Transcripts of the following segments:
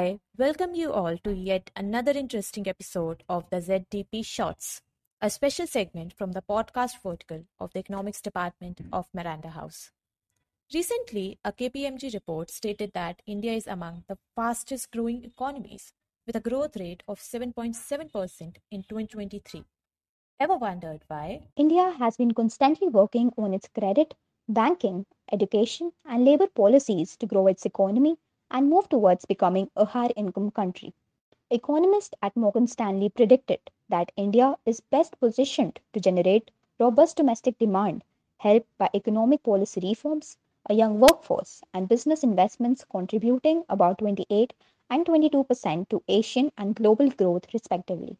I welcome you all to yet another interesting episode of the ZDP Shorts, a special segment from the podcast vertical of the Economics Department of Miranda House. Recently, a KPMG report stated that India is among the fastest growing economies with a growth rate of 7.7% in 2023. Ever wondered why? India has been constantly working on its credit, banking, education, and labor policies to grow its economy and move towards becoming a higher income country. Economists at Morgan Stanley predicted that India is best positioned to generate robust domestic demand helped by economic policy reforms, a young workforce, and business investments contributing about 28 and 22% to Asian and global growth, respectively.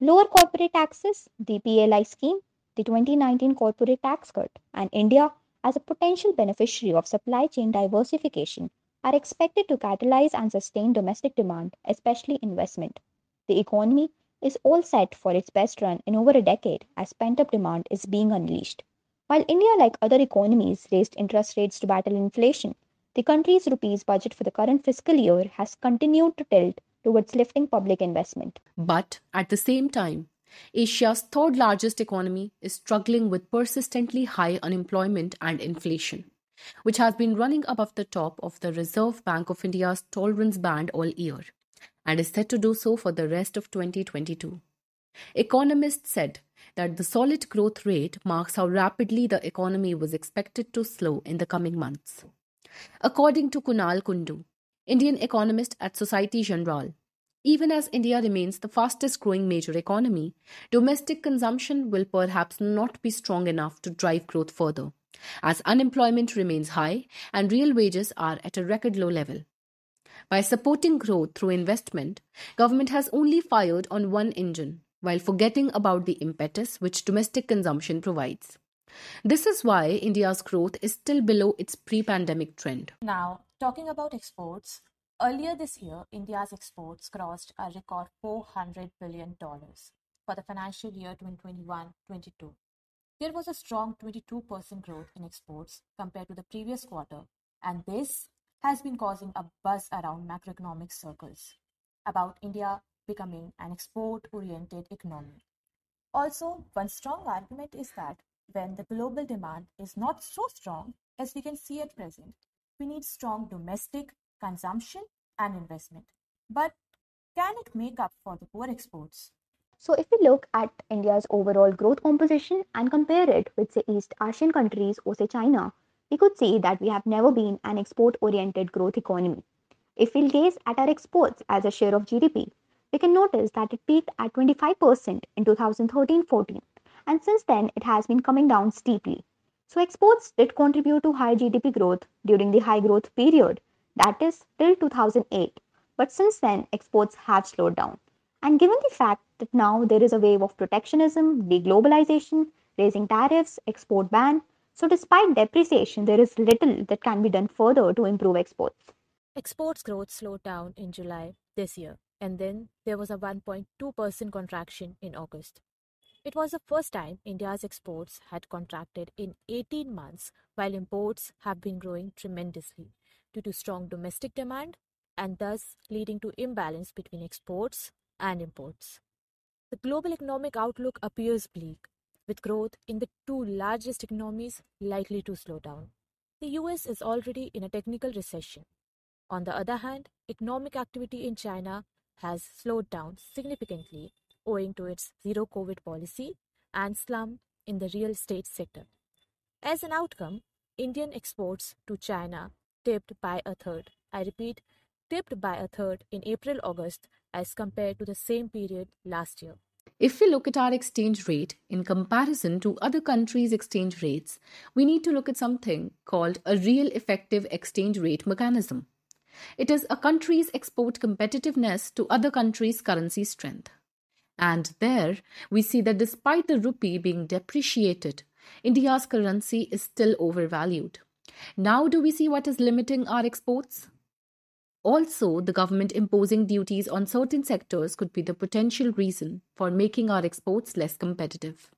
Lower corporate taxes, the PLI scheme, the 2019 corporate tax cut, and India as a potential beneficiary of supply chain diversification are expected to catalyze and sustain domestic demand, especially investment. The economy is all set for its best run in over a decade as pent up demand is being unleashed. While India, like other economies, raised interest rates to battle inflation, the country's rupees budget for the current fiscal year has continued to tilt towards lifting public investment. But at the same time, Asia's third largest economy is struggling with persistently high unemployment and inflation which has been running above the top of the Reserve Bank of India's tolerance band all year and is set to do so for the rest of 2022. Economists said that the solid growth rate marks how rapidly the economy was expected to slow in the coming months. According to Kunal Kundu, Indian economist at Societe Generale, even as India remains the fastest growing major economy, domestic consumption will perhaps not be strong enough to drive growth further as unemployment remains high and real wages are at a record low level. By supporting growth through investment, government has only fired on one engine while forgetting about the impetus which domestic consumption provides. This is why India's growth is still below its pre-pandemic trend. Now, talking about exports, earlier this year India's exports crossed a record 400 billion dollars for the financial year 2021-22 there was a strong 22% growth in exports compared to the previous quarter, and this has been causing a buzz around macroeconomic circles about India becoming an export oriented economy. Also, one strong argument is that when the global demand is not so strong as we can see at present, we need strong domestic consumption and investment. But can it make up for the poor exports? So, if we look at India's overall growth composition and compare it with, say, East Asian countries or, say, China, we could see that we have never been an export oriented growth economy. If we gaze at our exports as a share of GDP, we can notice that it peaked at 25% in 2013 14, and since then it has been coming down steeply. So, exports did contribute to high GDP growth during the high growth period, that is, till 2008, but since then exports have slowed down. And given the fact that now there is a wave of protectionism, deglobalization, raising tariffs, export ban, so despite depreciation, there is little that can be done further to improve exports. Exports growth slowed down in July this year, and then there was a 1.2% contraction in August. It was the first time India's exports had contracted in 18 months, while imports have been growing tremendously due to strong domestic demand and thus leading to imbalance between exports and imports. The global economic outlook appears bleak, with growth in the two largest economies likely to slow down. The US is already in a technical recession. On the other hand, economic activity in China has slowed down significantly owing to its zero COVID policy and slump in the real estate sector. As an outcome, Indian exports to China dipped by a third. I repeat, dipped by a third in April August as compared to the same period last year. If we look at our exchange rate in comparison to other countries' exchange rates, we need to look at something called a real effective exchange rate mechanism. It is a country's export competitiveness to other countries' currency strength. And there we see that despite the rupee being depreciated, India's currency is still overvalued. Now, do we see what is limiting our exports? Also, the government imposing duties on certain sectors could be the potential reason for making our exports less competitive.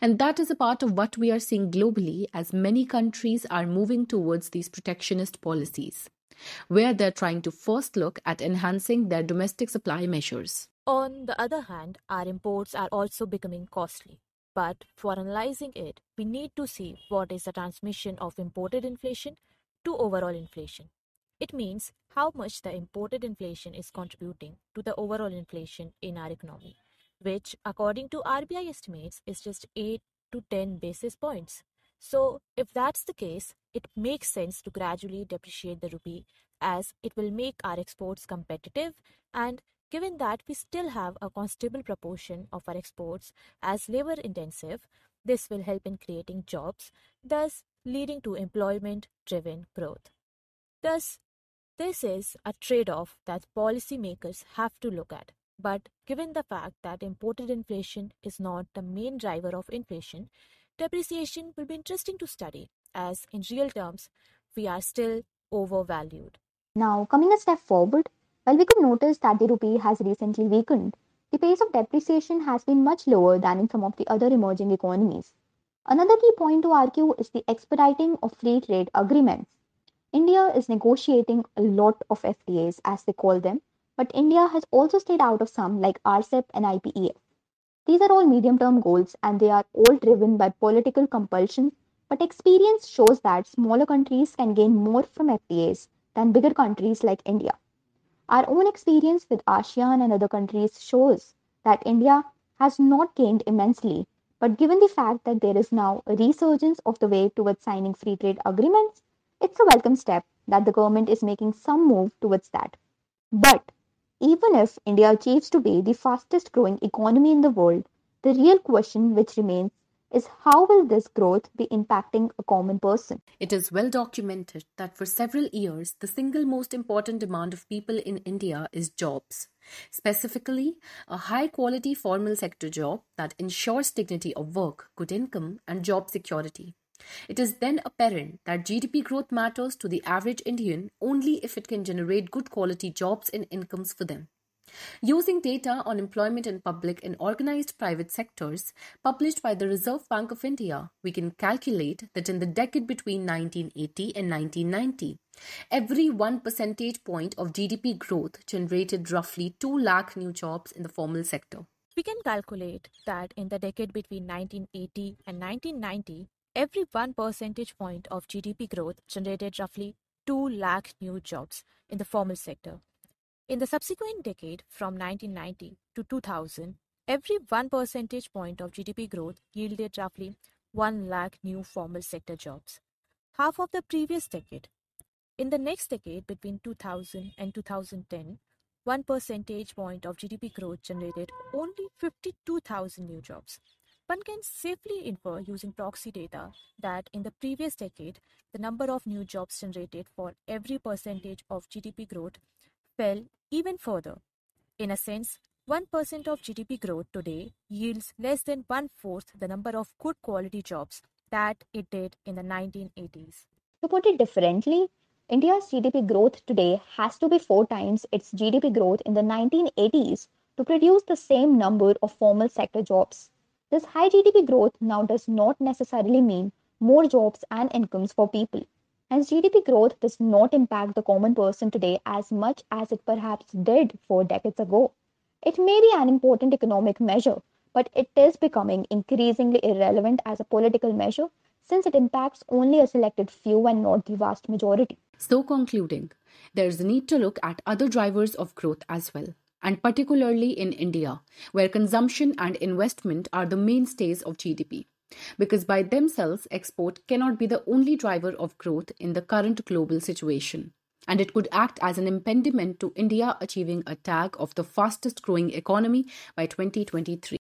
And that is a part of what we are seeing globally as many countries are moving towards these protectionist policies. where they're trying to first look at enhancing their domestic supply measures. On the other hand, our imports are also becoming costly. But for analyzing it, we need to see what is the transmission of imported inflation to overall inflation. It means how much the imported inflation is contributing to the overall inflation in our economy, which, according to RBI estimates, is just 8 to 10 basis points. So, if that's the case, it makes sense to gradually depreciate the rupee as it will make our exports competitive and given that we still have a considerable proportion of our exports as labor intensive, this will help in creating jobs, thus leading to employment driven growth. Thus, this is a trade off that policymakers have to look at. But given the fact that imported inflation is not the main driver of inflation, depreciation will be interesting to study, as in real terms, we are still overvalued. Now, coming a step forward, while we could notice that the rupee has recently weakened, the pace of depreciation has been much lower than in some of the other emerging economies. Another key point to argue is the expediting of free trade agreements. India is negotiating a lot of FTAs, as they call them, but India has also stayed out of some like RCEP and IPEF. These are all medium term goals and they are all driven by political compulsion, but experience shows that smaller countries can gain more from FTAs than bigger countries like India. Our own experience with ASEAN and other countries shows that India has not gained immensely, but given the fact that there is now a resurgence of the way towards signing free trade agreements, it's a welcome step that the government is making some move towards that. But even if India achieves to be the fastest growing economy in the world, the real question which remains is how will this growth be impacting a common person? It is well documented that for several years, the single most important demand of people in India is jobs. Specifically, a high quality formal sector job that ensures dignity of work, good income, and job security. It is then apparent that GDP growth matters to the average Indian only if it can generate good quality jobs and incomes for them. Using data on employment in public and organized private sectors published by the Reserve Bank of India, we can calculate that in the decade between 1980 and 1990, every 1 percentage point of GDP growth generated roughly 2 lakh new jobs in the formal sector. We can calculate that in the decade between 1980 and 1990, Every one percentage point of GDP growth generated roughly 2 lakh new jobs in the formal sector. In the subsequent decade, from 1990 to 2000, every one percentage point of GDP growth yielded roughly 1 lakh new formal sector jobs, half of the previous decade. In the next decade, between 2000 and 2010, one percentage point of GDP growth generated only 52,000 new jobs. One can safely infer using proxy data that in the previous decade, the number of new jobs generated for every percentage of GDP growth fell even further. In a sense, 1% of GDP growth today yields less than one fourth the number of good quality jobs that it did in the 1980s. To put it differently, India's GDP growth today has to be four times its GDP growth in the 1980s to produce the same number of formal sector jobs. This high GDP growth now does not necessarily mean more jobs and incomes for people. Hence, GDP growth does not impact the common person today as much as it perhaps did four decades ago. It may be an important economic measure, but it is becoming increasingly irrelevant as a political measure since it impacts only a selected few and not the vast majority. So, concluding, there is a need to look at other drivers of growth as well and particularly in India, where consumption and investment are the mainstays of GDP. Because by themselves, export cannot be the only driver of growth in the current global situation. And it could act as an impediment to India achieving a tag of the fastest growing economy by 2023.